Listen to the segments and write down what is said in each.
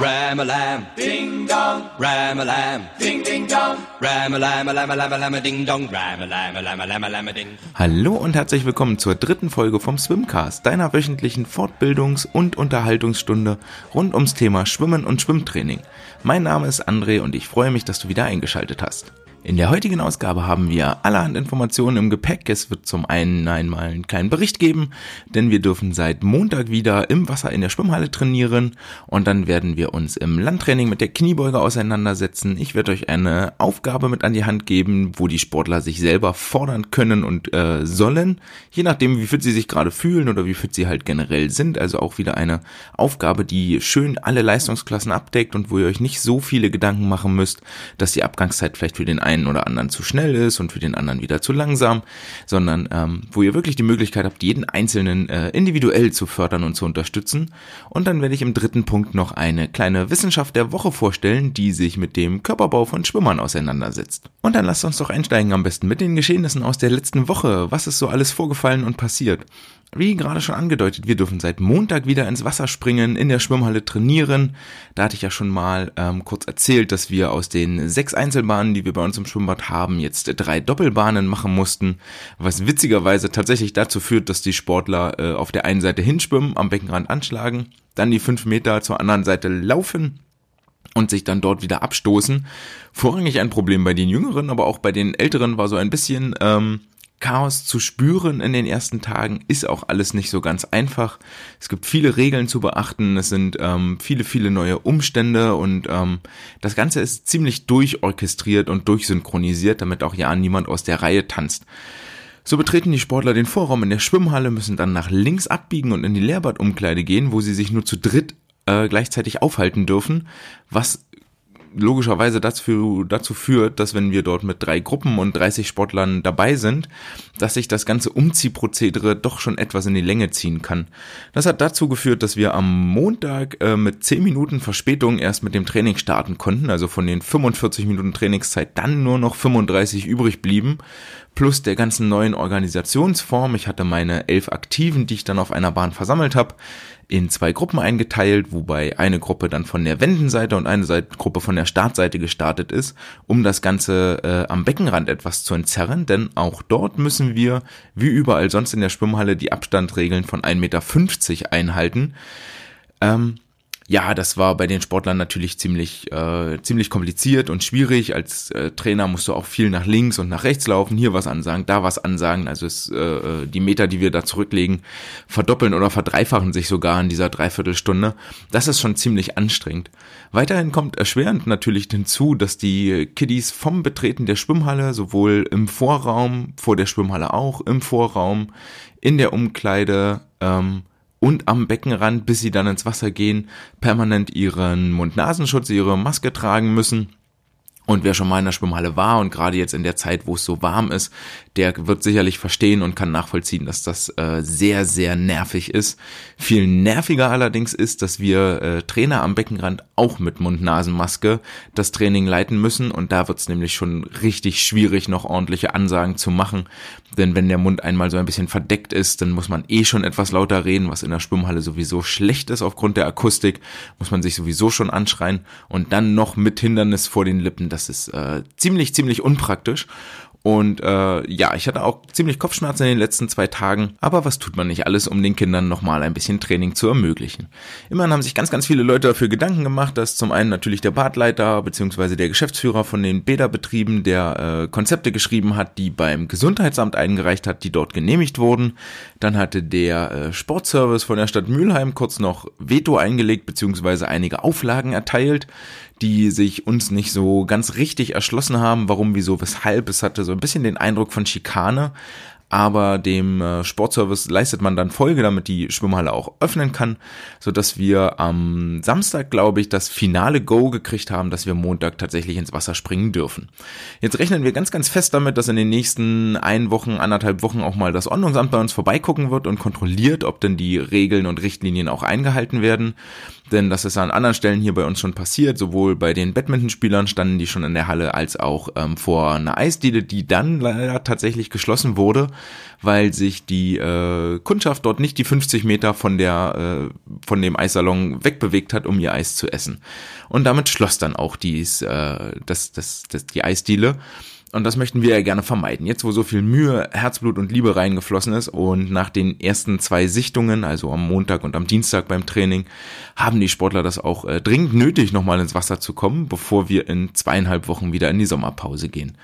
Ram-a-lam, ding dong. Ram-a-lam, ding ding dong. Ram-a-lam, a lam a lam a lam a ding dong. Ram-a-lam, a lam a lam a lam a ding. Hallo und herzlich willkommen zur dritten Folge vom Swimcast, deiner wöchentlichen Fortbildungs- und Unterhaltungsstunde rund ums Thema Schwimmen und Schwimmtraining. Mein Name ist André und ich freue mich, dass du wieder eingeschaltet hast. In der heutigen Ausgabe haben wir allerhand Informationen im Gepäck. Es wird zum einen einmal einen kleinen Bericht geben, denn wir dürfen seit Montag wieder im Wasser in der Schwimmhalle trainieren und dann werden wir uns im Landtraining mit der Kniebeuge auseinandersetzen. Ich werde euch eine Aufgabe mit an die Hand geben, wo die Sportler sich selber fordern können und äh, sollen, je nachdem wie fit sie sich gerade fühlen oder wie fit sie halt generell sind. Also auch wieder eine Aufgabe, die schön alle Leistungsklassen abdeckt und wo ihr euch nicht so viele Gedanken machen müsst, dass die Abgangszeit vielleicht für den oder anderen zu schnell ist und für den anderen wieder zu langsam, sondern ähm, wo ihr wirklich die Möglichkeit habt, jeden Einzelnen äh, individuell zu fördern und zu unterstützen. Und dann werde ich im dritten Punkt noch eine kleine Wissenschaft der Woche vorstellen, die sich mit dem Körperbau von Schwimmern auseinandersetzt. Und dann lasst uns doch einsteigen am besten mit den Geschehnissen aus der letzten Woche. Was ist so alles vorgefallen und passiert? Wie gerade schon angedeutet, wir dürfen seit Montag wieder ins Wasser springen, in der Schwimmhalle trainieren. Da hatte ich ja schon mal ähm, kurz erzählt, dass wir aus den sechs Einzelbahnen, die wir bei uns im Schwimmbad haben, jetzt drei Doppelbahnen machen mussten, was witzigerweise tatsächlich dazu führt, dass die Sportler äh, auf der einen Seite hinschwimmen, am Beckenrand anschlagen, dann die fünf Meter zur anderen Seite laufen und sich dann dort wieder abstoßen. Vorrangig ein Problem bei den Jüngeren, aber auch bei den Älteren war so ein bisschen ähm, Chaos zu spüren in den ersten Tagen ist auch alles nicht so ganz einfach. Es gibt viele Regeln zu beachten, es sind ähm, viele, viele neue Umstände und ähm, das Ganze ist ziemlich durchorchestriert und durchsynchronisiert, damit auch ja niemand aus der Reihe tanzt. So betreten die Sportler den Vorraum in der Schwimmhalle, müssen dann nach links abbiegen und in die Leerbadumkleide gehen, wo sie sich nur zu dritt äh, gleichzeitig aufhalten dürfen, was logischerweise dazu, dazu führt, dass wenn wir dort mit drei Gruppen und 30 Sportlern dabei sind, dass sich das ganze Umziehprozedere doch schon etwas in die Länge ziehen kann. Das hat dazu geführt, dass wir am Montag äh, mit 10 Minuten Verspätung erst mit dem Training starten konnten, also von den 45 Minuten Trainingszeit dann nur noch 35 übrig blieben, plus der ganzen neuen Organisationsform. Ich hatte meine elf Aktiven, die ich dann auf einer Bahn versammelt habe, in zwei Gruppen eingeteilt, wobei eine Gruppe dann von der Wendenseite und eine Seite, Gruppe von der Startseite gestartet ist, um das Ganze äh, am Beckenrand etwas zu entzerren, denn auch dort müssen wir, wie überall sonst in der Schwimmhalle, die Abstandregeln von 1,50 Meter einhalten. Ähm, ja, das war bei den Sportlern natürlich ziemlich, äh, ziemlich kompliziert und schwierig. Als äh, Trainer musst du auch viel nach links und nach rechts laufen, hier was ansagen, da was ansagen. Also es, äh, die Meter, die wir da zurücklegen, verdoppeln oder verdreifachen sich sogar in dieser Dreiviertelstunde. Das ist schon ziemlich anstrengend. Weiterhin kommt erschwerend natürlich hinzu, dass die Kiddies vom Betreten der Schwimmhalle sowohl im Vorraum, vor der Schwimmhalle auch, im Vorraum, in der Umkleide, ähm, und am Beckenrand, bis sie dann ins Wasser gehen, permanent ihren Mund-Nasenschutz, ihre Maske tragen müssen und wer schon mal in der Schwimmhalle war und gerade jetzt in der Zeit, wo es so warm ist, der wird sicherlich verstehen und kann nachvollziehen, dass das äh, sehr, sehr nervig ist. Viel nerviger allerdings ist, dass wir äh, Trainer am Beckenrand auch mit Mund-Nasen-Maske das Training leiten müssen und da wird es nämlich schon richtig schwierig, noch ordentliche Ansagen zu machen. Denn wenn der Mund einmal so ein bisschen verdeckt ist, dann muss man eh schon etwas lauter reden, was in der Schwimmhalle sowieso schlecht ist aufgrund der Akustik, muss man sich sowieso schon anschreien und dann noch mit Hindernis vor den Lippen, das ist äh, ziemlich, ziemlich unpraktisch. Und äh, ja, ich hatte auch ziemlich Kopfschmerzen in den letzten zwei Tagen, aber was tut man nicht alles, um den Kindern nochmal ein bisschen Training zu ermöglichen? Immerhin haben sich ganz, ganz viele Leute dafür Gedanken gemacht, dass zum einen natürlich der Badleiter bzw. der Geschäftsführer von den Bäderbetrieben, der äh, Konzepte geschrieben hat, die beim Gesundheitsamt eingereicht hat, die dort genehmigt wurden. Dann hatte der äh, Sportservice von der Stadt Mülheim kurz noch Veto eingelegt bzw. einige Auflagen erteilt die sich uns nicht so ganz richtig erschlossen haben, warum, wieso, weshalb. Es hatte so ein bisschen den Eindruck von Schikane, aber dem äh, Sportservice leistet man dann Folge, damit die Schwimmhalle auch öffnen kann, so dass wir am Samstag, glaube ich, das finale Go gekriegt haben, dass wir Montag tatsächlich ins Wasser springen dürfen. Jetzt rechnen wir ganz, ganz fest damit, dass in den nächsten ein Wochen, anderthalb Wochen auch mal das Ordnungsamt bei uns vorbeigucken wird und kontrolliert, ob denn die Regeln und Richtlinien auch eingehalten werden. Denn das ist an anderen Stellen hier bei uns schon passiert. Sowohl bei den Badmintonspielern standen die schon in der Halle, als auch ähm, vor einer Eisdiele, die dann leider tatsächlich geschlossen wurde, weil sich die äh, Kundschaft dort nicht die 50 Meter von der äh, von dem Eissalon wegbewegt hat, um ihr Eis zu essen. Und damit schloss dann auch dies, äh, das, das, das, die Eisdiele. Und das möchten wir ja gerne vermeiden. Jetzt, wo so viel Mühe, Herzblut und Liebe reingeflossen ist und nach den ersten zwei Sichtungen, also am Montag und am Dienstag beim Training, haben die Sportler das auch äh, dringend nötig, nochmal ins Wasser zu kommen, bevor wir in zweieinhalb Wochen wieder in die Sommerpause gehen.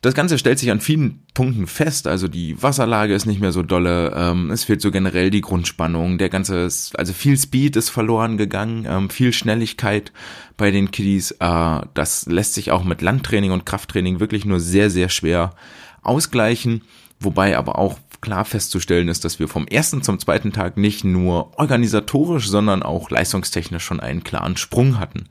Das Ganze stellt sich an vielen Punkten fest. Also die Wasserlage ist nicht mehr so dolle. Ähm, es fehlt so generell die Grundspannung. Der ganze, also viel Speed ist verloren gegangen, ähm, viel Schnelligkeit bei den Kiddies. Äh, das lässt sich auch mit Landtraining und Krafttraining wirklich nur sehr, sehr schwer ausgleichen. Wobei aber auch klar festzustellen ist, dass wir vom ersten zum zweiten Tag nicht nur organisatorisch, sondern auch leistungstechnisch schon einen klaren Sprung hatten.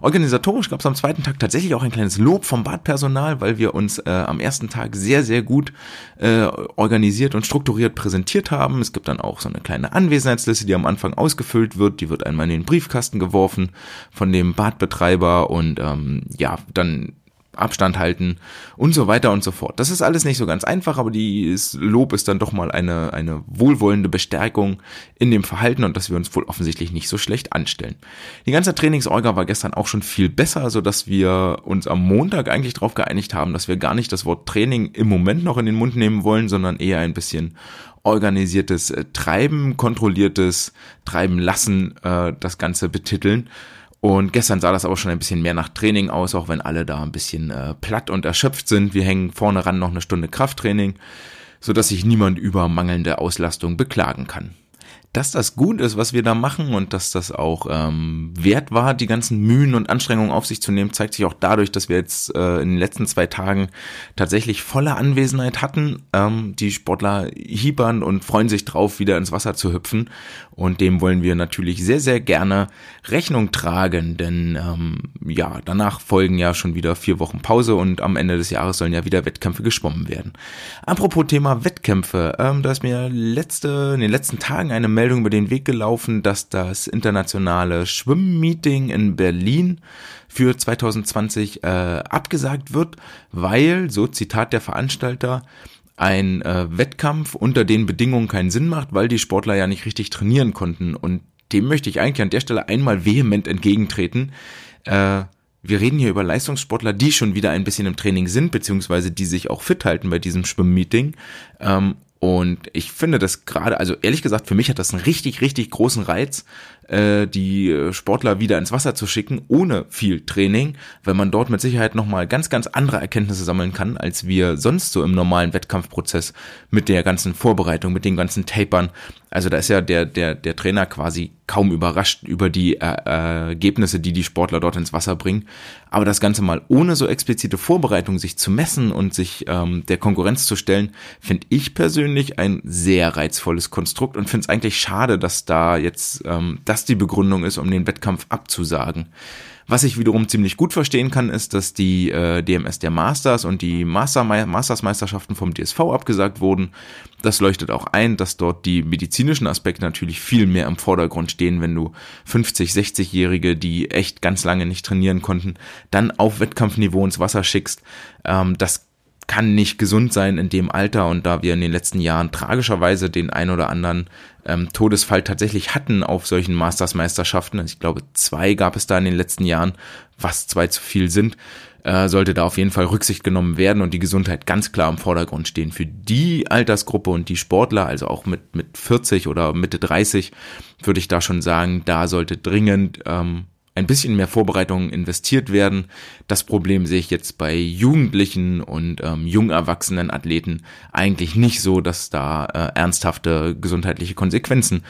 Organisatorisch gab es am zweiten Tag tatsächlich auch ein kleines Lob vom Badpersonal, weil wir uns äh, am ersten Tag sehr, sehr gut äh, organisiert und strukturiert präsentiert haben. Es gibt dann auch so eine kleine Anwesenheitsliste, die am Anfang ausgefüllt wird. Die wird einmal in den Briefkasten geworfen von dem Badbetreiber und ähm, ja, dann Abstand halten und so weiter und so fort. Das ist alles nicht so ganz einfach, aber die Lob ist dann doch mal eine, eine wohlwollende Bestärkung in dem Verhalten und dass wir uns wohl offensichtlich nicht so schlecht anstellen. Die ganze Trainingsorga war gestern auch schon viel besser, so dass wir uns am Montag eigentlich darauf geeinigt haben, dass wir gar nicht das Wort Training im Moment noch in den Mund nehmen wollen, sondern eher ein bisschen organisiertes äh, Treiben, kontrolliertes Treiben lassen, äh, das Ganze betiteln und gestern sah das aber schon ein bisschen mehr nach Training aus, auch wenn alle da ein bisschen äh, platt und erschöpft sind. Wir hängen vorne ran noch eine Stunde Krafttraining, so dass sich niemand über mangelnde Auslastung beklagen kann dass das gut ist, was wir da machen und dass das auch ähm, wert war, die ganzen Mühen und Anstrengungen auf sich zu nehmen, zeigt sich auch dadurch, dass wir jetzt äh, in den letzten zwei Tagen tatsächlich volle Anwesenheit hatten. Ähm, die Sportler hiebern und freuen sich drauf, wieder ins Wasser zu hüpfen. Und dem wollen wir natürlich sehr, sehr gerne Rechnung tragen, denn ähm, ja, danach folgen ja schon wieder vier Wochen Pause und am Ende des Jahres sollen ja wieder Wettkämpfe geschwommen werden. Apropos Thema Wettkämpfe, ähm, da ist mir letzte, in den letzten Tagen eine Meldung über den Weg gelaufen, dass das internationale Schwimmmeeting in Berlin für 2020 äh, abgesagt wird, weil, so Zitat der Veranstalter, ein äh, Wettkampf unter den Bedingungen keinen Sinn macht, weil die Sportler ja nicht richtig trainieren konnten. Und dem möchte ich eigentlich an der Stelle einmal vehement entgegentreten. Äh, wir reden hier über Leistungssportler, die schon wieder ein bisschen im Training sind, beziehungsweise die sich auch fit halten bei diesem Schwimmmeeting. Ähm, und ich finde das gerade, also ehrlich gesagt, für mich hat das einen richtig, richtig großen Reiz, äh, die Sportler wieder ins Wasser zu schicken, ohne viel Training, weil man dort mit Sicherheit nochmal ganz, ganz andere Erkenntnisse sammeln kann, als wir sonst so im normalen Wettkampfprozess mit der ganzen Vorbereitung, mit den ganzen Tapern. Also da ist ja der, der, der Trainer quasi kaum überrascht über die äh, Ergebnisse, die die Sportler dort ins Wasser bringen. Aber das Ganze mal ohne so explizite Vorbereitung sich zu messen und sich ähm, der Konkurrenz zu stellen, finde ich persönlich ein sehr reizvolles Konstrukt und finde es eigentlich schade, dass da jetzt ähm, das das die Begründung ist, um den Wettkampf abzusagen. Was ich wiederum ziemlich gut verstehen kann, ist, dass die äh, DMS der Masters und die Master Masters-Meisterschaften vom DSV abgesagt wurden. Das leuchtet auch ein, dass dort die medizinischen Aspekte natürlich viel mehr im Vordergrund stehen, wenn du 50, 60-Jährige, die echt ganz lange nicht trainieren konnten, dann auf Wettkampfniveau ins Wasser schickst. Ähm, das kann nicht gesund sein in dem Alter und da wir in den letzten Jahren tragischerweise den ein oder anderen ähm, Todesfall tatsächlich hatten auf solchen Masters-Meisterschaften, also ich glaube zwei gab es da in den letzten Jahren, was zwei zu viel sind, äh, sollte da auf jeden Fall Rücksicht genommen werden und die Gesundheit ganz klar im Vordergrund stehen. Für die Altersgruppe und die Sportler, also auch mit, mit 40 oder Mitte 30, würde ich da schon sagen, da sollte dringend ähm, ein bisschen mehr Vorbereitung investiert werden. Das Problem sehe ich jetzt bei Jugendlichen und ähm, jung erwachsenen Athleten eigentlich nicht so, dass da äh, ernsthafte gesundheitliche Konsequenzen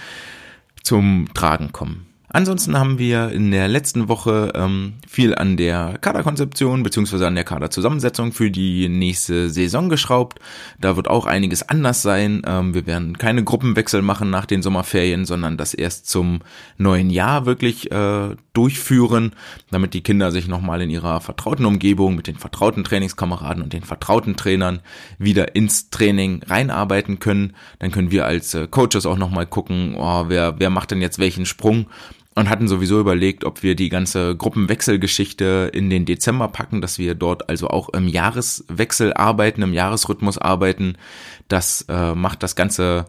zum Tragen kommen. Ansonsten haben wir in der letzten Woche ähm, viel an der Kaderkonzeption beziehungsweise an der Kaderzusammensetzung für die nächste Saison geschraubt. Da wird auch einiges anders sein. Ähm, wir werden keine Gruppenwechsel machen nach den Sommerferien, sondern das erst zum neuen Jahr wirklich äh, durchführen, damit die Kinder sich nochmal in ihrer vertrauten Umgebung mit den vertrauten Trainingskameraden und den vertrauten Trainern wieder ins Training reinarbeiten können. Dann können wir als äh, Coaches auch nochmal gucken, oh, wer, wer macht denn jetzt welchen Sprung und hatten sowieso überlegt, ob wir die ganze Gruppenwechselgeschichte in den Dezember packen, dass wir dort also auch im Jahreswechsel arbeiten, im Jahresrhythmus arbeiten. Das äh, macht das ganze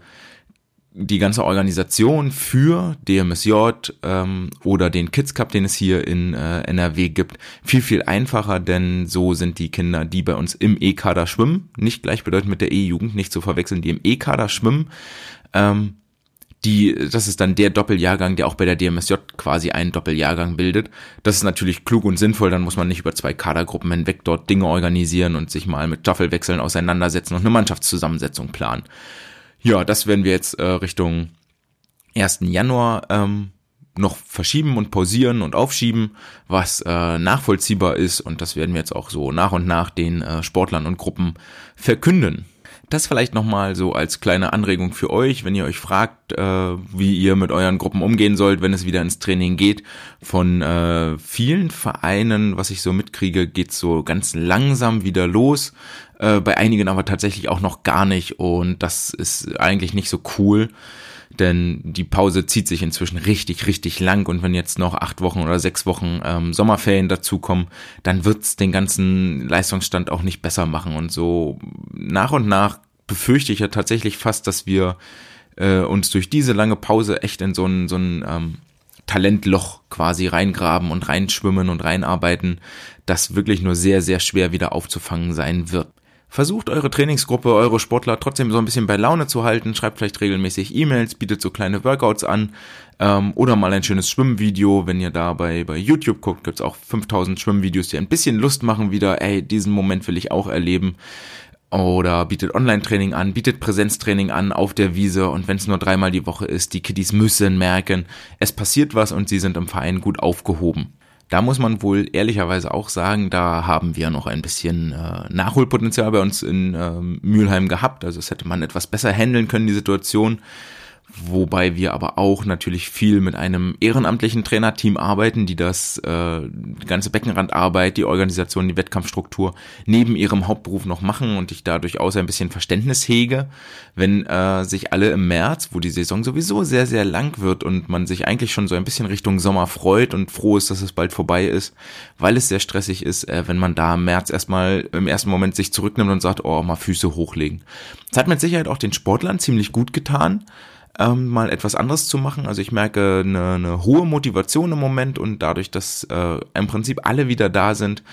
die ganze Organisation für DMSJ ähm, oder den Kids Cup, den es hier in äh, NRW gibt, viel, viel einfacher, denn so sind die Kinder, die bei uns im E-Kader schwimmen, nicht gleichbedeutend mit der E-Jugend, nicht zu verwechseln, die im E-Kader schwimmen, ähm, die, das ist dann der Doppeljahrgang, der auch bei der DMSJ quasi einen Doppeljahrgang bildet. Das ist natürlich klug und sinnvoll, dann muss man nicht über zwei Kadergruppen hinweg dort Dinge organisieren und sich mal mit Staffelwechseln auseinandersetzen und eine Mannschaftszusammensetzung planen. Ja, das werden wir jetzt äh, Richtung 1. Januar ähm, noch verschieben und pausieren und aufschieben, was äh, nachvollziehbar ist und das werden wir jetzt auch so nach und nach den äh, Sportlern und Gruppen verkünden. Das vielleicht nochmal so als kleine Anregung für euch, wenn ihr euch fragt, äh, wie ihr mit euren Gruppen umgehen sollt, wenn es wieder ins Training geht. Von äh, vielen Vereinen, was ich so mitkriege, geht's so ganz langsam wieder los. Äh, bei einigen aber tatsächlich auch noch gar nicht und das ist eigentlich nicht so cool denn die Pause zieht sich inzwischen richtig, richtig lang und wenn jetzt noch acht Wochen oder sechs Wochen ähm, Sommerferien dazukommen, dann wird's den ganzen Leistungsstand auch nicht besser machen und so nach und nach befürchte ich ja tatsächlich fast, dass wir äh, uns durch diese lange Pause echt in so ein, so ein ähm, Talentloch quasi reingraben und reinschwimmen und reinarbeiten, das wirklich nur sehr, sehr schwer wieder aufzufangen sein wird. Versucht eure Trainingsgruppe, eure Sportler trotzdem so ein bisschen bei Laune zu halten, schreibt vielleicht regelmäßig E-Mails, bietet so kleine Workouts an ähm, oder mal ein schönes Schwimmvideo. Wenn ihr da bei, bei YouTube guckt, gibt's auch 5000 Schwimmvideos, die ein bisschen Lust machen wieder, ey, diesen Moment will ich auch erleben oder bietet Online-Training an, bietet Präsenztraining an auf der Wiese und wenn es nur dreimal die Woche ist, die Kiddies müssen merken, es passiert was und sie sind im Verein gut aufgehoben. Da muss man wohl ehrlicherweise auch sagen, da haben wir noch ein bisschen äh, Nachholpotenzial bei uns in äh, Mülheim gehabt. Also es hätte man etwas besser handeln können, die Situation wobei wir aber auch natürlich viel mit einem ehrenamtlichen Trainerteam arbeiten, die das äh, die ganze Beckenrandarbeit, die Organisation, die Wettkampfstruktur neben ihrem Hauptberuf noch machen und ich da durchaus ein bisschen Verständnis hege, wenn äh, sich alle im März, wo die Saison sowieso sehr, sehr lang wird und man sich eigentlich schon so ein bisschen Richtung Sommer freut und froh ist, dass es bald vorbei ist, weil es sehr stressig ist, äh, wenn man da im März erstmal im ersten Moment sich zurücknimmt und sagt, oh, mal Füße hochlegen. Das hat mit Sicherheit auch den Sportlern ziemlich gut getan, ähm, mal etwas anderes zu machen. Also ich merke eine, eine hohe Motivation im Moment und dadurch, dass äh, im Prinzip alle wieder da sind,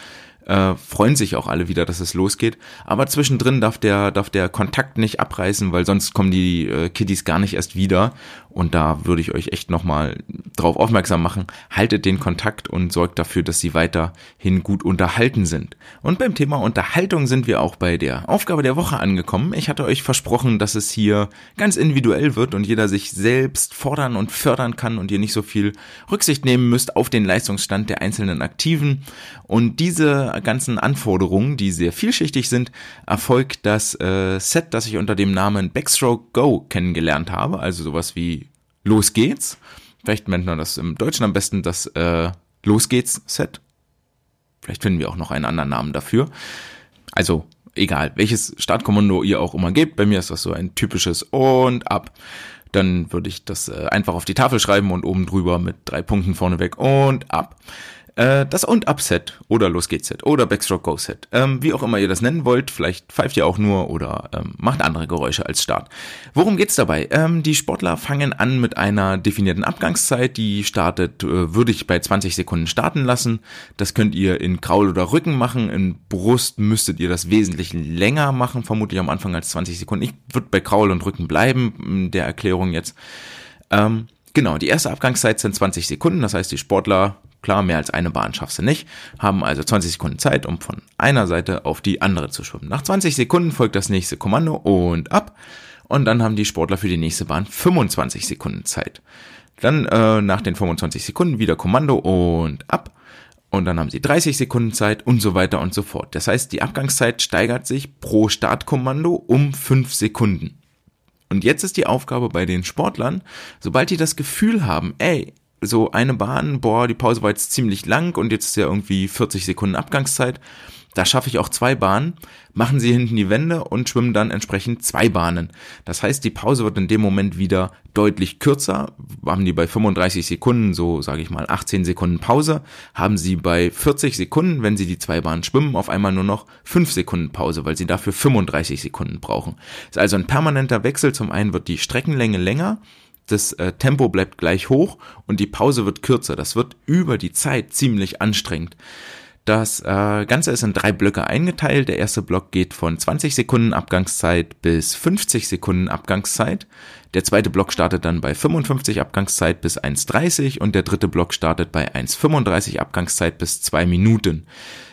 äh, freuen sich auch alle wieder, dass es losgeht. Aber zwischendrin darf der, darf der Kontakt nicht abreißen, weil sonst kommen die äh, Kiddies gar nicht erst wieder. Und da würde ich euch echt nochmal drauf aufmerksam machen. Haltet den Kontakt und sorgt dafür, dass sie weiterhin gut unterhalten sind. Und beim Thema Unterhaltung sind wir auch bei der Aufgabe der Woche angekommen. Ich hatte euch versprochen, dass es hier ganz individuell wird und jeder sich selbst fordern und fördern kann und ihr nicht so viel Rücksicht nehmen müsst auf den Leistungsstand der einzelnen Aktiven. Und diese ganzen Anforderungen, die sehr vielschichtig sind, erfolgt das äh, Set, das ich unter dem Namen Backstroke Go kennengelernt habe, also sowas wie Los geht's. Vielleicht nennt man das im Deutschen am besten das äh, Los geht's Set. Vielleicht finden wir auch noch einen anderen Namen dafür. Also egal, welches Startkommando ihr auch immer gebt. Bei mir ist das so ein typisches und ab. Dann würde ich das äh, einfach auf die Tafel schreiben und oben drüber mit drei Punkten vorneweg und ab. Äh, das Und-Up-Set oder Los geht's Set oder Backstroke Go Set. Ähm, wie auch immer ihr das nennen wollt, vielleicht pfeift ihr auch nur oder ähm, macht andere Geräusche als Start. Worum geht's dabei? Ähm, die Sportler fangen an mit einer definierten Abgangszeit, die startet, äh, würde ich bei 20 Sekunden starten lassen. Das könnt ihr in Kraul oder Rücken machen. In Brust müsstet ihr das wesentlich länger machen, vermutlich am Anfang als 20 Sekunden. Ich würde bei Kraul und Rücken bleiben, in der Erklärung jetzt. Ähm, Genau, die erste Abgangszeit sind 20 Sekunden, das heißt, die Sportler Klar, mehr als eine Bahn schaffst du nicht, haben also 20 Sekunden Zeit, um von einer Seite auf die andere zu schwimmen. Nach 20 Sekunden folgt das nächste Kommando und ab. Und dann haben die Sportler für die nächste Bahn 25 Sekunden Zeit. Dann äh, nach den 25 Sekunden wieder Kommando und ab. Und dann haben sie 30 Sekunden Zeit und so weiter und so fort. Das heißt, die Abgangszeit steigert sich pro Startkommando um 5 Sekunden. Und jetzt ist die Aufgabe bei den Sportlern, sobald die das Gefühl haben, ey, so eine Bahn, boah, die Pause war jetzt ziemlich lang und jetzt ist ja irgendwie 40 Sekunden Abgangszeit. Da schaffe ich auch zwei Bahnen, machen sie hinten die Wände und schwimmen dann entsprechend zwei Bahnen. Das heißt, die Pause wird in dem Moment wieder deutlich kürzer. Haben die bei 35 Sekunden, so sage ich mal 18 Sekunden Pause, haben sie bei 40 Sekunden, wenn sie die zwei Bahnen schwimmen, auf einmal nur noch 5 Sekunden Pause, weil sie dafür 35 Sekunden brauchen. Ist also ein permanenter Wechsel. Zum einen wird die Streckenlänge länger, das äh, Tempo bleibt gleich hoch und die Pause wird kürzer. Das wird über die Zeit ziemlich anstrengend. Das äh, Ganze ist in drei Blöcke eingeteilt. Der erste Block geht von 20 Sekunden Abgangszeit bis 50 Sekunden Abgangszeit. Der zweite Block startet dann bei 55 Abgangszeit bis 1,30 und der dritte Block startet bei 1,35 Abgangszeit bis 2 Minuten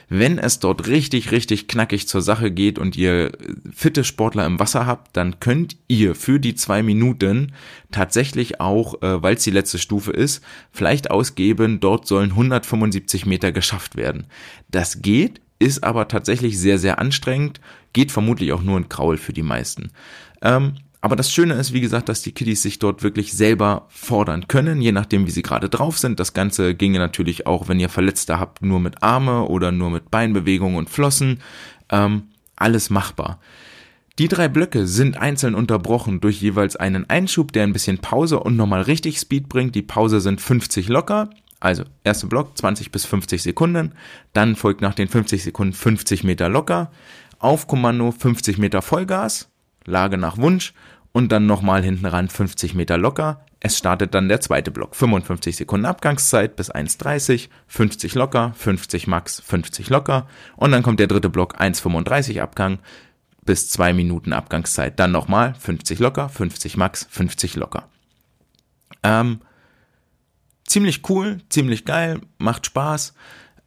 wenn es dort richtig, richtig knackig zur Sache geht und ihr fitte Sportler im Wasser habt, dann könnt ihr für die zwei Minuten tatsächlich auch, äh, weil es die letzte Stufe ist, vielleicht ausgeben, dort sollen 175 Meter geschafft werden. Das geht, ist aber tatsächlich sehr, sehr anstrengend, geht vermutlich auch nur ein Kraul für die meisten. Ähm, aber das Schöne ist, wie gesagt, dass die Kiddies sich dort wirklich selber fordern können, je nachdem, wie sie gerade drauf sind. Das Ganze ginge natürlich auch, wenn ihr Verletzte habt, nur mit Arme oder nur mit Beinbewegungen und Flossen. Ähm, alles machbar. Die drei Blöcke sind einzeln unterbrochen durch jeweils einen Einschub, der ein bisschen Pause und nochmal richtig Speed bringt. Die Pause sind 50 locker. Also, erster Block 20 bis 50 Sekunden. Dann folgt nach den 50 Sekunden 50 Meter locker. Auf Kommando 50 Meter Vollgas. Lage nach Wunsch und dann nochmal hinten ran 50 Meter locker. Es startet dann der zweite Block. 55 Sekunden Abgangszeit bis 1,30, 50 locker, 50 max, 50 locker. Und dann kommt der dritte Block 1,35 Abgang bis 2 Minuten Abgangszeit. Dann nochmal 50 locker, 50 max, 50 locker. Ähm, ziemlich cool, ziemlich geil, macht Spaß.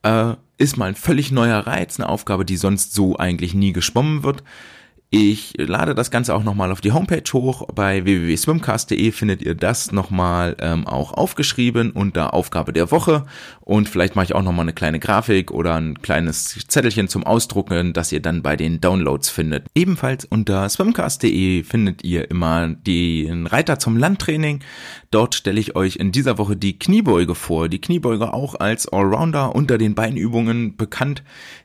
Äh, ist mal ein völlig neuer Reiz, eine Aufgabe, die sonst so eigentlich nie geschwommen wird. Ich lade das Ganze auch nochmal auf die Homepage hoch. Bei www.swimcast.de findet ihr das nochmal ähm, auch aufgeschrieben unter Aufgabe der Woche. Und vielleicht mache ich auch nochmal eine kleine Grafik oder ein kleines Zettelchen zum Ausdrucken, das ihr dann bei den Downloads findet. Ebenfalls unter swimcast.de findet ihr immer den Reiter zum Landtraining. Dort stelle ich euch in dieser Woche die Kniebeuge vor. Die Kniebeuge auch als Allrounder unter den Beinübungen bekannt,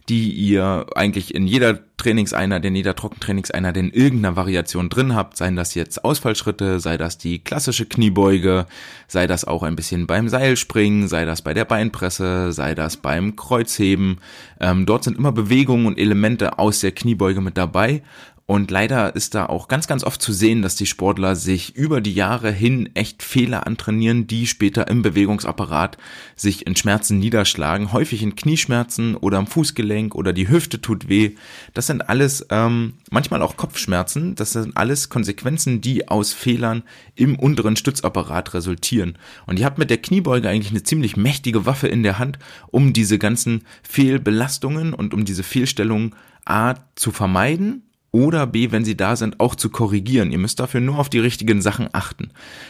die ihr eigentlich in jeder Trainingseinheit, in jeder Trockentrainingseinheit in irgendeiner Variation drin habt, seien das jetzt Ausfallschritte, sei das die klassische Kniebeuge, sei das auch ein bisschen beim Seilspringen, sei das bei der Beinpresse, sei das beim Kreuzheben. Ähm, dort sind immer Bewegungen und Elemente aus der Kniebeuge mit dabei und leider ist da auch ganz, ganz oft zu sehen, dass die Sportler sich über die Jahre hin echt Fehler antrainieren, die später im Bewegungsapparat sich in Schmerzen niederschlagen. Häufig in Knieschmerzen oder am Fußgelenk oder die Hüfte tut weh. Das sind alles ähm, manchmal auch Kopfschmerzen. Das sind alles Konsequenzen, die aus Fehlern im unteren Stützapparat resultieren. Und ihr habt mit der Kniebeuge eigentlich eine ziemlich mächtige Waffe in der Hand, um diese ganzen Fehlbelastungen und um diese Fehlstellungen A zu vermeiden oder B, wenn sie da sind, auch zu korrigieren. Ihr müsst dafür nur auf die richtigen Sachen achten.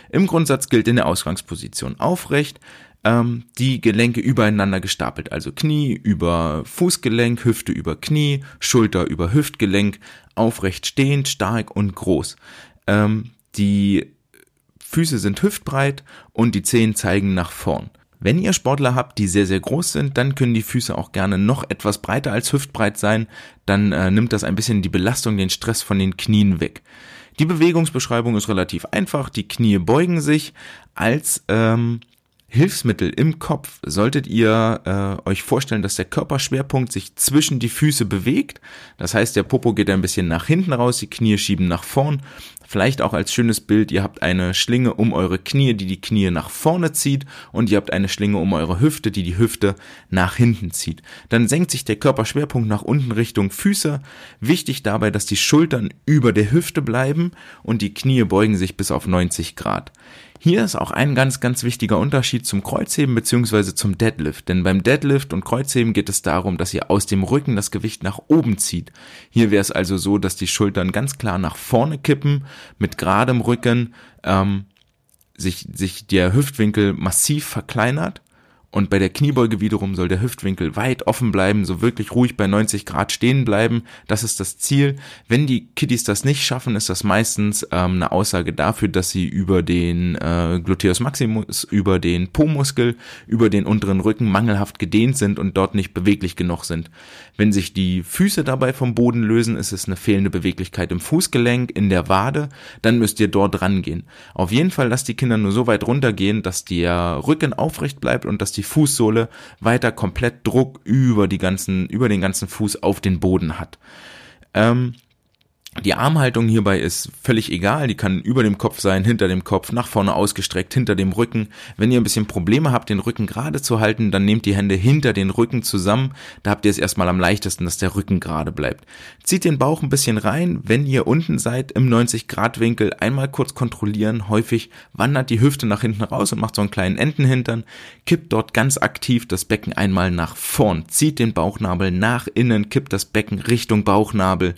Im Grundsatz gilt in der Ausgangsposition aufrecht, ähm, die Gelenke übereinander gestapelt, also Knie über Fußgelenk, Hüfte über Knie, Schulter über Hüftgelenk, aufrecht stehend, stark und groß. Ähm, die Füße sind hüftbreit und die Zehen zeigen nach vorn. Wenn ihr Sportler habt, die sehr, sehr groß sind, dann können die Füße auch gerne noch etwas breiter als hüftbreit sein. Dann äh, nimmt das ein bisschen die Belastung, den Stress von den Knien weg. Die Bewegungsbeschreibung ist relativ einfach. Die Knie beugen sich. Als ähm, Hilfsmittel im Kopf solltet ihr äh, euch vorstellen, dass der Körperschwerpunkt sich zwischen die Füße bewegt. Das heißt, der Popo geht ein bisschen nach hinten raus, die Knie schieben nach vorn Vielleicht auch als schönes Bild, ihr habt eine Schlinge um eure Knie, die die Knie nach vorne zieht und ihr habt eine Schlinge um eure Hüfte, die die Hüfte nach hinten zieht. Dann senkt sich der Körperschwerpunkt nach unten Richtung Füße. Wichtig dabei, dass die Schultern über der Hüfte bleiben und die Knie beugen sich bis auf 90 Grad. Hier ist auch ein ganz, ganz wichtiger Unterschied zum Kreuzheben bzw. zum Deadlift. Denn beim Deadlift und Kreuzheben geht es darum, dass ihr aus dem Rücken das Gewicht nach oben zieht. Hier wäre es also so, dass die Schultern ganz klar nach vorne kippen, mit geradem Rücken ähm, sich, sich der Hüftwinkel massiv verkleinert Und bei der Kniebeuge wiederum soll der Hüftwinkel weit offen bleiben, so wirklich ruhig bei 90 Grad stehen bleiben. Das ist das Ziel. Wenn die Kiddies das nicht schaffen, ist das meistens ähm, eine Aussage dafür, dass sie über den äh, Gluteus maximus, über den Po-Muskel, über den unteren Rücken mangelhaft gedehnt sind und dort nicht beweglich genug sind. Wenn sich die Füße dabei vom Boden lösen, ist es eine fehlende Beweglichkeit im Fußgelenk, in der Wade, dann müsst ihr dort rangehen. Auf jeden Fall lasst die Kinder nur so weit runtergehen, dass der Rücken aufrecht bleibt und dass die Fußsohle weiter komplett Druck über die ganzen, über den ganzen Fuß auf den Boden hat. Ähm, die Armhaltung hierbei ist völlig egal, die kann über dem Kopf sein, hinter dem Kopf, nach vorne ausgestreckt, hinter dem Rücken. Wenn ihr ein bisschen Probleme habt, den Rücken gerade zu halten, dann nehmt die Hände hinter den Rücken zusammen. Da habt ihr es erstmal am leichtesten, dass der Rücken gerade bleibt. Zieht den Bauch ein bisschen rein, wenn ihr unten seid im 90 Grad Winkel, einmal kurz kontrollieren. Häufig wandert die Hüfte nach hinten raus und macht so einen kleinen Entenhintern. Kippt dort ganz aktiv das Becken einmal nach vorn, zieht den Bauchnabel nach innen, kippt das Becken Richtung Bauchnabel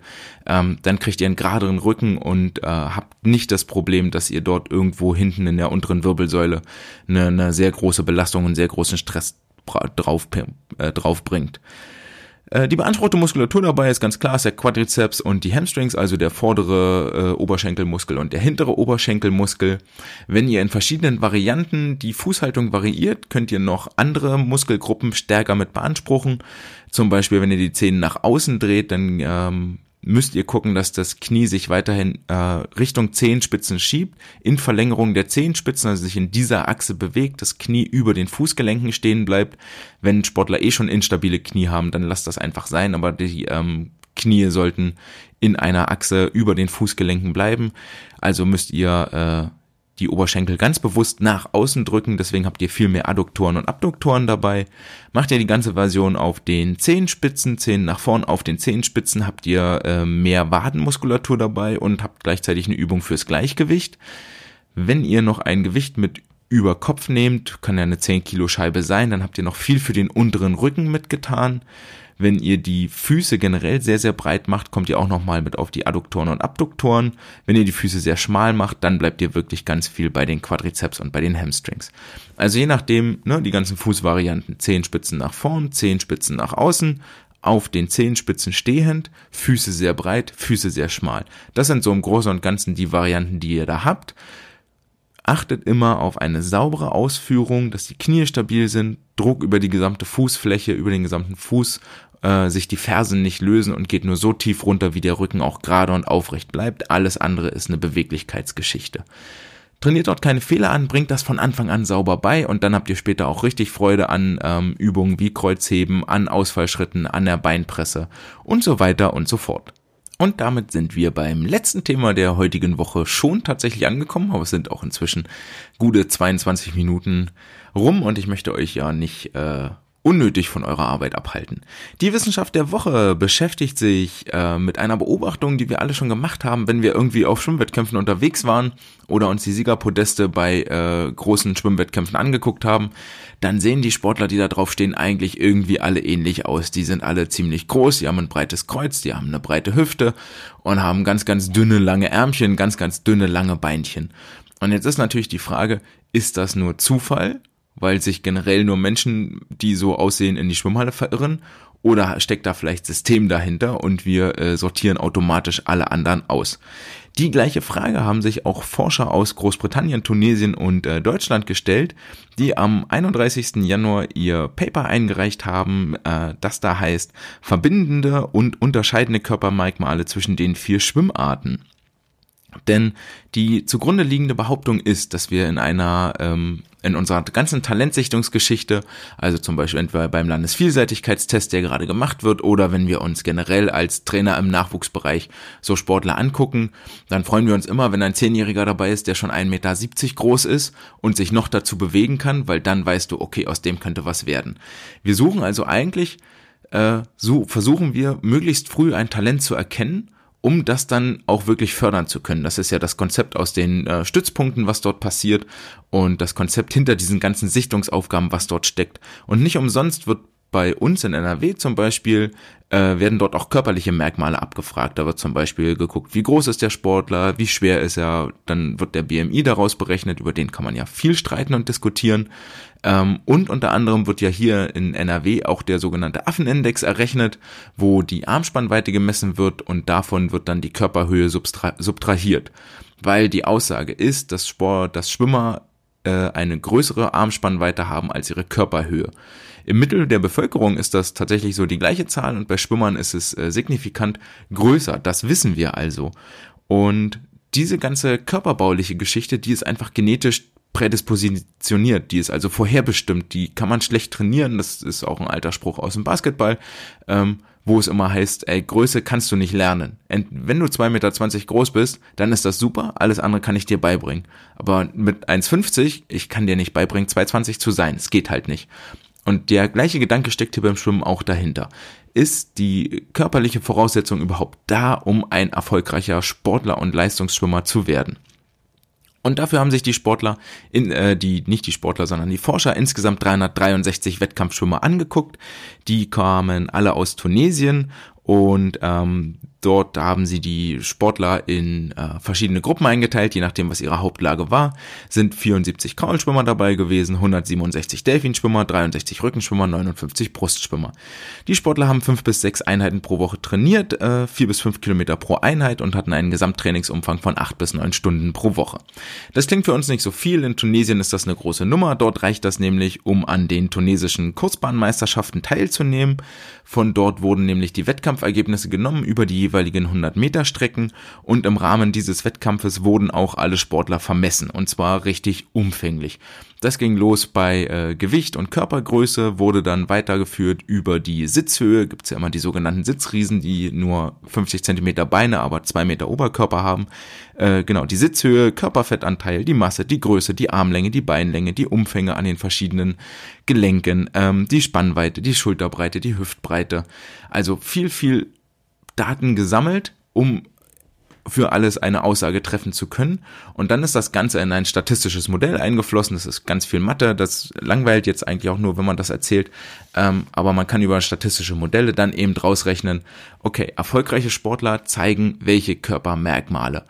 ähm, dann kriegt ihr einen geraderen Rücken und äh, habt nicht das Problem, dass ihr dort irgendwo hinten in der unteren Wirbelsäule eine, eine sehr große Belastung und sehr großen Stress drauf, äh, drauf bringt. Äh, die beanspruchte Muskulatur dabei ist ganz klar, ist der Quadrizeps und die Hamstrings, also der vordere äh, Oberschenkelmuskel und der hintere Oberschenkelmuskel. Wenn ihr in verschiedenen Varianten die Fußhaltung variiert, könnt ihr noch andere Muskelgruppen stärker mit beanspruchen. Zum Beispiel, wenn ihr die Zähne nach außen dreht, dann ähm, müsst ihr gucken, dass das Knie sich weiterhin äh, Richtung Zehenspitzen schiebt, in Verlängerung der Zehenspitzen, also sich in dieser Achse bewegt, das Knie über den Fußgelenken stehen bleibt. Wenn Sportler eh schon instabile Knie haben, dann lasst das einfach sein, aber die ähm, Knie sollten in einer Achse über den Fußgelenken bleiben. Also müsst ihr äh, die Oberschenkel ganz bewusst nach außen drücken, deswegen habt ihr viel mehr Adduktoren und Abduktoren dabei. Macht ihr die ganze Version auf den Zehenspitzen, Zehen nach vorn auf den Zehenspitzen, habt ihr äh, mehr Wadenmuskulatur dabei und habt gleichzeitig eine Übung fürs Gleichgewicht. Wenn ihr noch ein Gewicht mit über Kopf nehmt, kann ja eine 10 Kilo Scheibe sein, dann habt ihr noch viel für den unteren Rücken mitgetan. Wenn ihr die Füße generell sehr, sehr breit macht, kommt ihr auch nochmal mit auf die Adduktoren und Abduktoren. Wenn ihr die Füße sehr schmal macht, dann bleibt ihr wirklich ganz viel bei den Quadrizeps und bei den Hamstrings. Also je nachdem, ne, die ganzen Fußvarianten, Zehenspitzen nach vorn, Zehenspitzen nach außen, auf den Zehenspitzen stehend, Füße sehr breit, Füße sehr schmal. Das sind so im Großen und Ganzen die Varianten, die ihr da habt. Achtet immer auf eine saubere Ausführung, dass die Knie stabil sind, Druck über die gesamte Fußfläche, über den gesamten Fuß, äh, sich die Fersen nicht lösen und geht nur so tief runter, wie der Rücken auch gerade und aufrecht bleibt. Alles andere ist eine Beweglichkeitsgeschichte. Trainiert dort keine Fehler an, bringt das von Anfang an sauber bei und dann habt ihr später auch richtig Freude an ähm, Übungen wie Kreuzheben, an Ausfallschritten, an der Beinpresse und so weiter und so fort. Und damit sind wir beim letzten Thema der heutigen Woche schon tatsächlich angekommen, aber es sind auch inzwischen gute 22 Minuten rum und ich möchte euch ja nicht äh, unnötig von eurer Arbeit abhalten. Die Wissenschaft der Woche beschäftigt sich äh, mit einer Beobachtung, die wir alle schon gemacht haben, wenn wir irgendwie auf Schwimmwettkämpfen unterwegs waren oder uns die Siegerpodeste bei äh, großen Schwimmwettkämpfen angeguckt haben, dann sehen die Sportler, die da drauf stehen, eigentlich irgendwie alle ähnlich aus. Die sind alle ziemlich groß, die haben ein breites Kreuz, die haben eine breite Hüfte und haben ganz, ganz dünne, lange Ärmchen, ganz, ganz dünne, lange Beinchen. Und jetzt ist natürlich die Frage, ist das nur Zufall weil sich generell nur Menschen, die so aussehen, in die Schwimmhalle verirren? Oder steckt da vielleicht System dahinter und wir äh, sortieren automatisch alle anderen aus? Die gleiche Frage haben sich auch Forscher aus Großbritannien, Tunesien und äh, Deutschland gestellt, die am 31. Januar ihr Paper eingereicht haben, äh, das da heißt verbindende und unterscheidende Körpermerkmale zwischen den vier Schwimmarten. Denn die zugrunde liegende Behauptung ist, dass wir in einer, ähm, in unserer ganzen Talentsichtungsgeschichte, also zum Beispiel entweder beim Landesvielseitigkeitstest, der gerade gemacht wird, oder wenn wir uns generell als Trainer im Nachwuchsbereich so Sportler angucken, dann freuen wir uns immer, wenn ein Zehnjähriger dabei ist, der schon 1,70 Meter groß ist und sich noch dazu bewegen kann, weil dann weißt du, okay, aus dem könnte was werden. Wir suchen also eigentlich, äh, so versuchen wir möglichst früh ein Talent zu erkennen um das dann auch wirklich fördern zu können. Das ist ja das Konzept aus den äh, Stützpunkten, was dort passiert und das Konzept hinter diesen ganzen Sichtungsaufgaben, was dort steckt. Und nicht umsonst wird bei uns in NRW zum Beispiel äh, werden dort auch körperliche Merkmale abgefragt. Da wird zum Beispiel geguckt, wie groß ist der Sportler, wie schwer ist er, dann wird der BMI daraus berechnet, über den kann man ja viel streiten und diskutieren. Ähm, und unter anderem wird ja hier in NRW auch der sogenannte Affenindex errechnet, wo die Armspannweite gemessen wird und davon wird dann die Körperhöhe subtrahiert. Weil die Aussage ist, dass Sport, dass Schwimmer äh, eine größere Armspannweite haben als ihre Körperhöhe. Im Mittel der Bevölkerung ist das tatsächlich so die gleiche Zahl und bei Schwimmern ist es äh, signifikant größer. Das wissen wir also. Und diese ganze körperbauliche Geschichte, die ist einfach genetisch prädispositioniert, die ist also vorherbestimmt, die kann man schlecht trainieren, das ist auch ein alter Spruch aus dem Basketball, ähm, wo es immer heißt, ey, Größe kannst du nicht lernen. Wenn du 2,20 Meter groß bist, dann ist das super, alles andere kann ich dir beibringen. Aber mit 1,50, ich kann dir nicht beibringen, 2,20 zu sein, es geht halt nicht. Und der gleiche Gedanke steckt hier beim Schwimmen auch dahinter. Ist die körperliche Voraussetzung überhaupt da, um ein erfolgreicher Sportler und Leistungsschwimmer zu werden? Und dafür haben sich die Sportler, in, äh, die nicht die Sportler, sondern die Forscher insgesamt 363 Wettkampfschwimmer angeguckt. Die kamen alle aus Tunesien und ähm, Dort haben sie die Sportler in äh, verschiedene Gruppen eingeteilt, je nachdem, was ihre Hauptlage war. Sind 74 Kraulschwimmer dabei gewesen, 167 Delfinschwimmer, 63 Rückenschwimmer, 59 Brustschwimmer. Die Sportler haben fünf bis sechs Einheiten pro Woche trainiert, äh, vier bis fünf Kilometer pro Einheit und hatten einen Gesamttrainingsumfang von acht bis neun Stunden pro Woche. Das klingt für uns nicht so viel. In Tunesien ist das eine große Nummer. Dort reicht das nämlich, um an den tunesischen Kurzbahnmeisterschaften teilzunehmen. Von dort wurden nämlich die Wettkampfergebnisse genommen über die jeweiligen 100 Meter Strecken und im Rahmen dieses Wettkampfes wurden auch alle Sportler vermessen und zwar richtig umfänglich. Das ging los bei äh, Gewicht und Körpergröße, wurde dann weitergeführt über die Sitzhöhe. Gibt's ja immer die sogenannten Sitzriesen, die nur 50 Zentimeter Beine, aber zwei Meter Oberkörper haben. Äh, genau, die Sitzhöhe, Körperfettanteil, die Masse, die Größe, die Armlänge, die Beinlänge, die Umfänge an den verschiedenen Gelenken, ähm, die Spannweite, die Schulterbreite, die Hüftbreite. Also viel, viel Daten gesammelt, um für alles eine Aussage treffen zu können. Und dann ist das Ganze in ein statistisches Modell eingeflossen. Das ist ganz viel Mathe. Das langweilt jetzt eigentlich auch nur, wenn man das erzählt. Ähm, aber man kann über statistische Modelle dann eben draus rechnen, okay, erfolgreiche Sportler zeigen welche Körpermerkmale.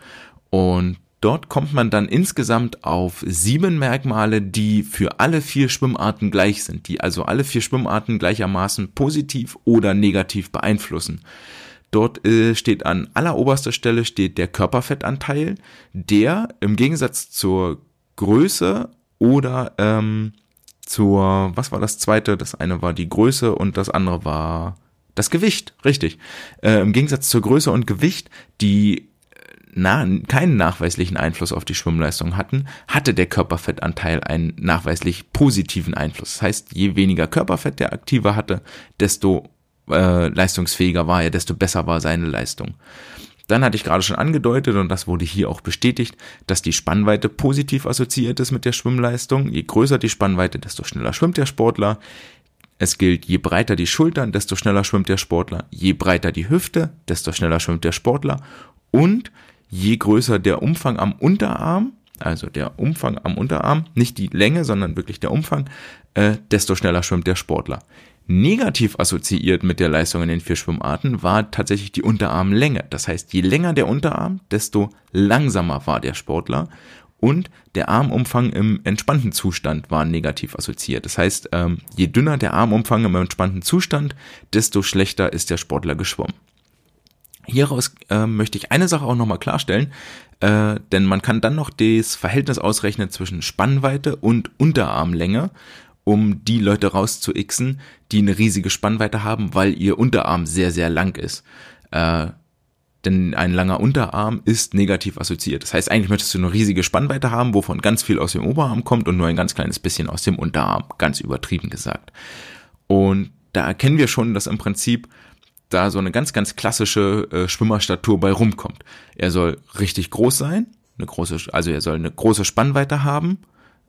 Und dort kommt man dann insgesamt auf sieben Merkmale, die für alle vier Schwimmarten gleich sind, die also alle vier Schwimmarten gleichermaßen positiv oder negativ beeinflussen. Dort äh, steht an alleroberster Stelle steht der Körperfettanteil, der im Gegensatz zur Größe oder ähm, zur, was war das zweite? Das eine war die Größe und das andere war das Gewicht, richtig. Äh, Im Gegensatz zur Größe und Gewicht, die äh, na, keinen nachweislichen Einfluss auf die Schwimmleistung hatten, hatte der Körperfettanteil einen nachweislich positiven Einfluss. Das heißt, je weniger Körperfett der Aktive hatte, desto äh, leistungsfähiger war er, desto besser war seine Leistung. Dann hatte ich gerade schon angedeutet, und das wurde hier auch bestätigt, dass die Spannweite positiv assoziiert ist mit der Schwimmleistung. Je größer die Spannweite, desto schneller schwimmt der Sportler. Es gilt, je breiter die Schultern, desto schneller schwimmt der Sportler. Je breiter die Hüfte, desto schneller schwimmt der Sportler. Und je größer der Umfang am Unterarm, also der Umfang am Unterarm, nicht die Länge, sondern wirklich der Umfang, äh, desto schneller schwimmt der Sportler. Negativ assoziiert mit der Leistung in den vier Schwimmarten war tatsächlich die Unterarmlänge. Das heißt, je länger der Unterarm, desto langsamer war der Sportler und der Armumfang im entspannten Zustand war negativ assoziiert. Das heißt, ähm, je dünner der Armumfang im entspannten Zustand, desto schlechter ist der Sportler geschwommen. Hieraus äh, möchte ich eine Sache auch nochmal klarstellen, äh, denn man kann dann noch das Verhältnis ausrechnen zwischen Spannweite und Unterarmlänge um die Leute rauszuixen, die eine riesige Spannweite haben, weil ihr Unterarm sehr, sehr lang ist. Äh, denn ein langer Unterarm ist negativ assoziiert. Das heißt, eigentlich möchtest du eine riesige Spannweite haben, wovon ganz viel aus dem Oberarm kommt und nur ein ganz kleines bisschen aus dem Unterarm, ganz übertrieben gesagt. Und da erkennen wir schon, dass im Prinzip da so eine ganz, ganz klassische äh, Schwimmerstatur bei rumkommt. Er soll richtig groß sein, eine große, also er soll eine große Spannweite haben,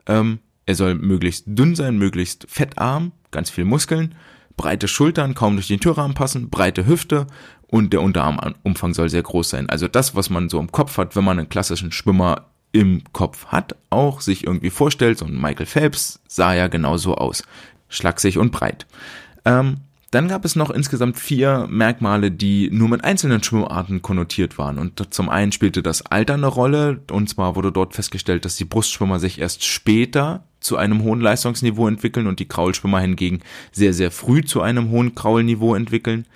ähm, er soll möglichst dünn sein, möglichst fettarm, ganz viel Muskeln, breite Schultern, kaum durch den Türrahmen passen, breite Hüfte und der Unterarmumfang soll sehr groß sein. Also das, was man so im Kopf hat, wenn man einen klassischen Schwimmer im Kopf hat, auch sich irgendwie vorstellt, so ein Michael Phelps sah ja genauso aus. Schlaksig und breit. Ähm, dann gab es noch insgesamt vier Merkmale, die nur mit einzelnen Schwimmarten konnotiert waren. Und zum einen spielte das Alter eine Rolle. Und zwar wurde dort festgestellt, dass die Brustschwimmer sich erst später zu einem hohen Leistungsniveau entwickeln und die Kraulschwimmer hingegen sehr, sehr früh zu einem hohen Kraulniveau entwickeln.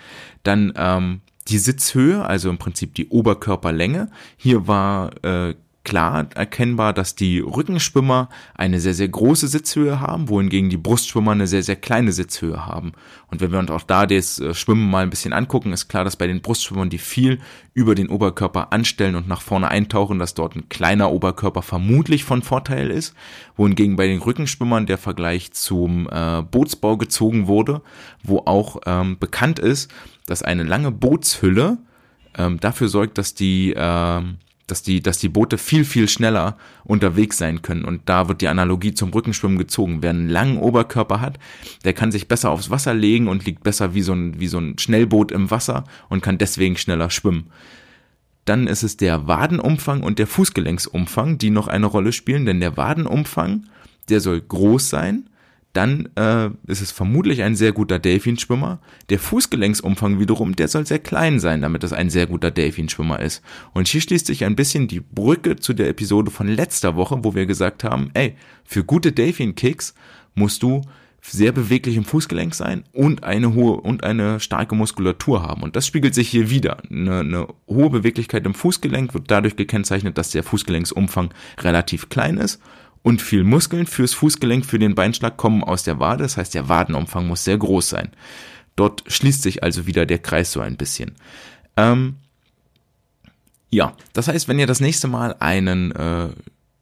Dann ähm, die Sitzhöhe, also im Prinzip die Oberkörperlänge. Hier war äh, klar erkennbar, dass die Rückenschwimmer eine sehr, sehr große Sitzhöhe haben, wohingegen die Brustschwimmer eine sehr, sehr kleine Sitzhöhe haben. Und wenn wir uns auch da das äh, Schwimmen mal ein bisschen angucken, ist klar, dass bei den Brustschwimmern, die viel über den Oberkörper anstellen und nach vorne eintauchen, dass dort ein kleiner Oberkörper vermutlich von Vorteil ist, wohingegen bei den Rückenschwimmern der Vergleich zum äh, Bootsbau gezogen wurde, wo auch ähm, bekannt ist, dass eine lange Bootshülle ähm, dafür sorgt, dass die ähm, dass die, dass die Boote viel, viel schneller unterwegs sein können. Und da wird die Analogie zum Rückenschwimmen gezogen. Wer einen langen Oberkörper hat, der kann sich besser aufs Wasser legen und liegt besser wie so ein, wie so ein Schnellboot im Wasser und kann deswegen schneller schwimmen. Dann ist es der Wadenumfang und der Fußgelenksumfang, die noch eine Rolle spielen, denn der Wadenumfang, der soll groß sein dann äh, ist es vermutlich ein sehr guter Delfinschwimmer. Der Fußgelenksumfang wiederum, der soll sehr klein sein, damit es ein sehr guter Delfinschwimmer ist. Und hier schließt sich ein bisschen die Brücke zu der Episode von letzter Woche, wo wir gesagt haben, ey, für gute Delfin-Kicks musst du sehr beweglich im Fußgelenk sein und eine hohe und eine starke Muskulatur haben. Und das spiegelt sich hier wieder. Eine, eine hohe Beweglichkeit im Fußgelenk wird dadurch gekennzeichnet, dass der Fußgelenksumfang relativ klein ist und viel Muskeln fürs Fußgelenk, für den Beinschlag kommen aus der Wade. Das heißt, der Wadenumfang muss sehr groß sein. Dort schließt sich also wieder der Kreis so ein bisschen. Ähm, ja, das heißt, wenn ihr das nächste Mal einen äh,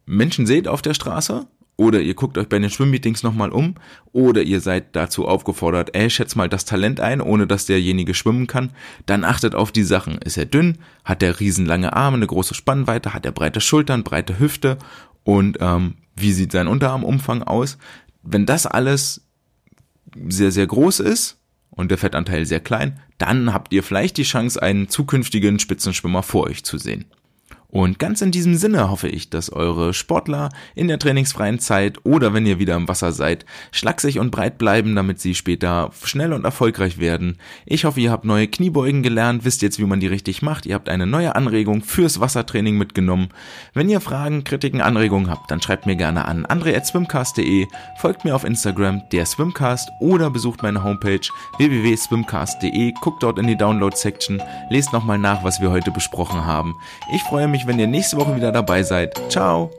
Menschen seht auf der Straße oder ihr guckt euch bei den Schwimmmeetings nochmal um oder ihr seid dazu aufgefordert, ey, schätzt mal das Talent ein, ohne dass derjenige schwimmen kann, dann achtet auf die Sachen. Ist er dünn? Hat er riesenlange Arme, eine große Spannweite? Hat er breite Schultern, breite Hüfte? Und ähm, wie sieht sein Unterarmumfang aus. Wenn das alles sehr, sehr groß ist und der Fettanteil sehr klein, dann habt ihr vielleicht die Chance, einen zukünftigen Spitzenschwimmer vor euch zu sehen. Und ganz in diesem Sinne hoffe ich, dass eure Sportler in der trainingsfreien Zeit oder wenn ihr wieder im Wasser seid, schlaksig und breit bleiben, damit sie später schnell und erfolgreich werden. Ich hoffe, ihr habt neue Kniebeugen gelernt, wisst jetzt, wie man die richtig macht. Ihr habt eine neue Anregung fürs Wassertraining mitgenommen. Wenn ihr Fragen, Kritiken, Anregungen habt, dann schreibt mir gerne an andre.swimcast.de, folgt mir auf Instagram, der Swimcast oder besucht meine Homepage www.swimcast.de, guckt dort in die Download-Section, lest nochmal nach, was wir heute besprochen haben. Ich freue mich mich, wenn ihr nächste Woche wieder dabei seid. Ciao!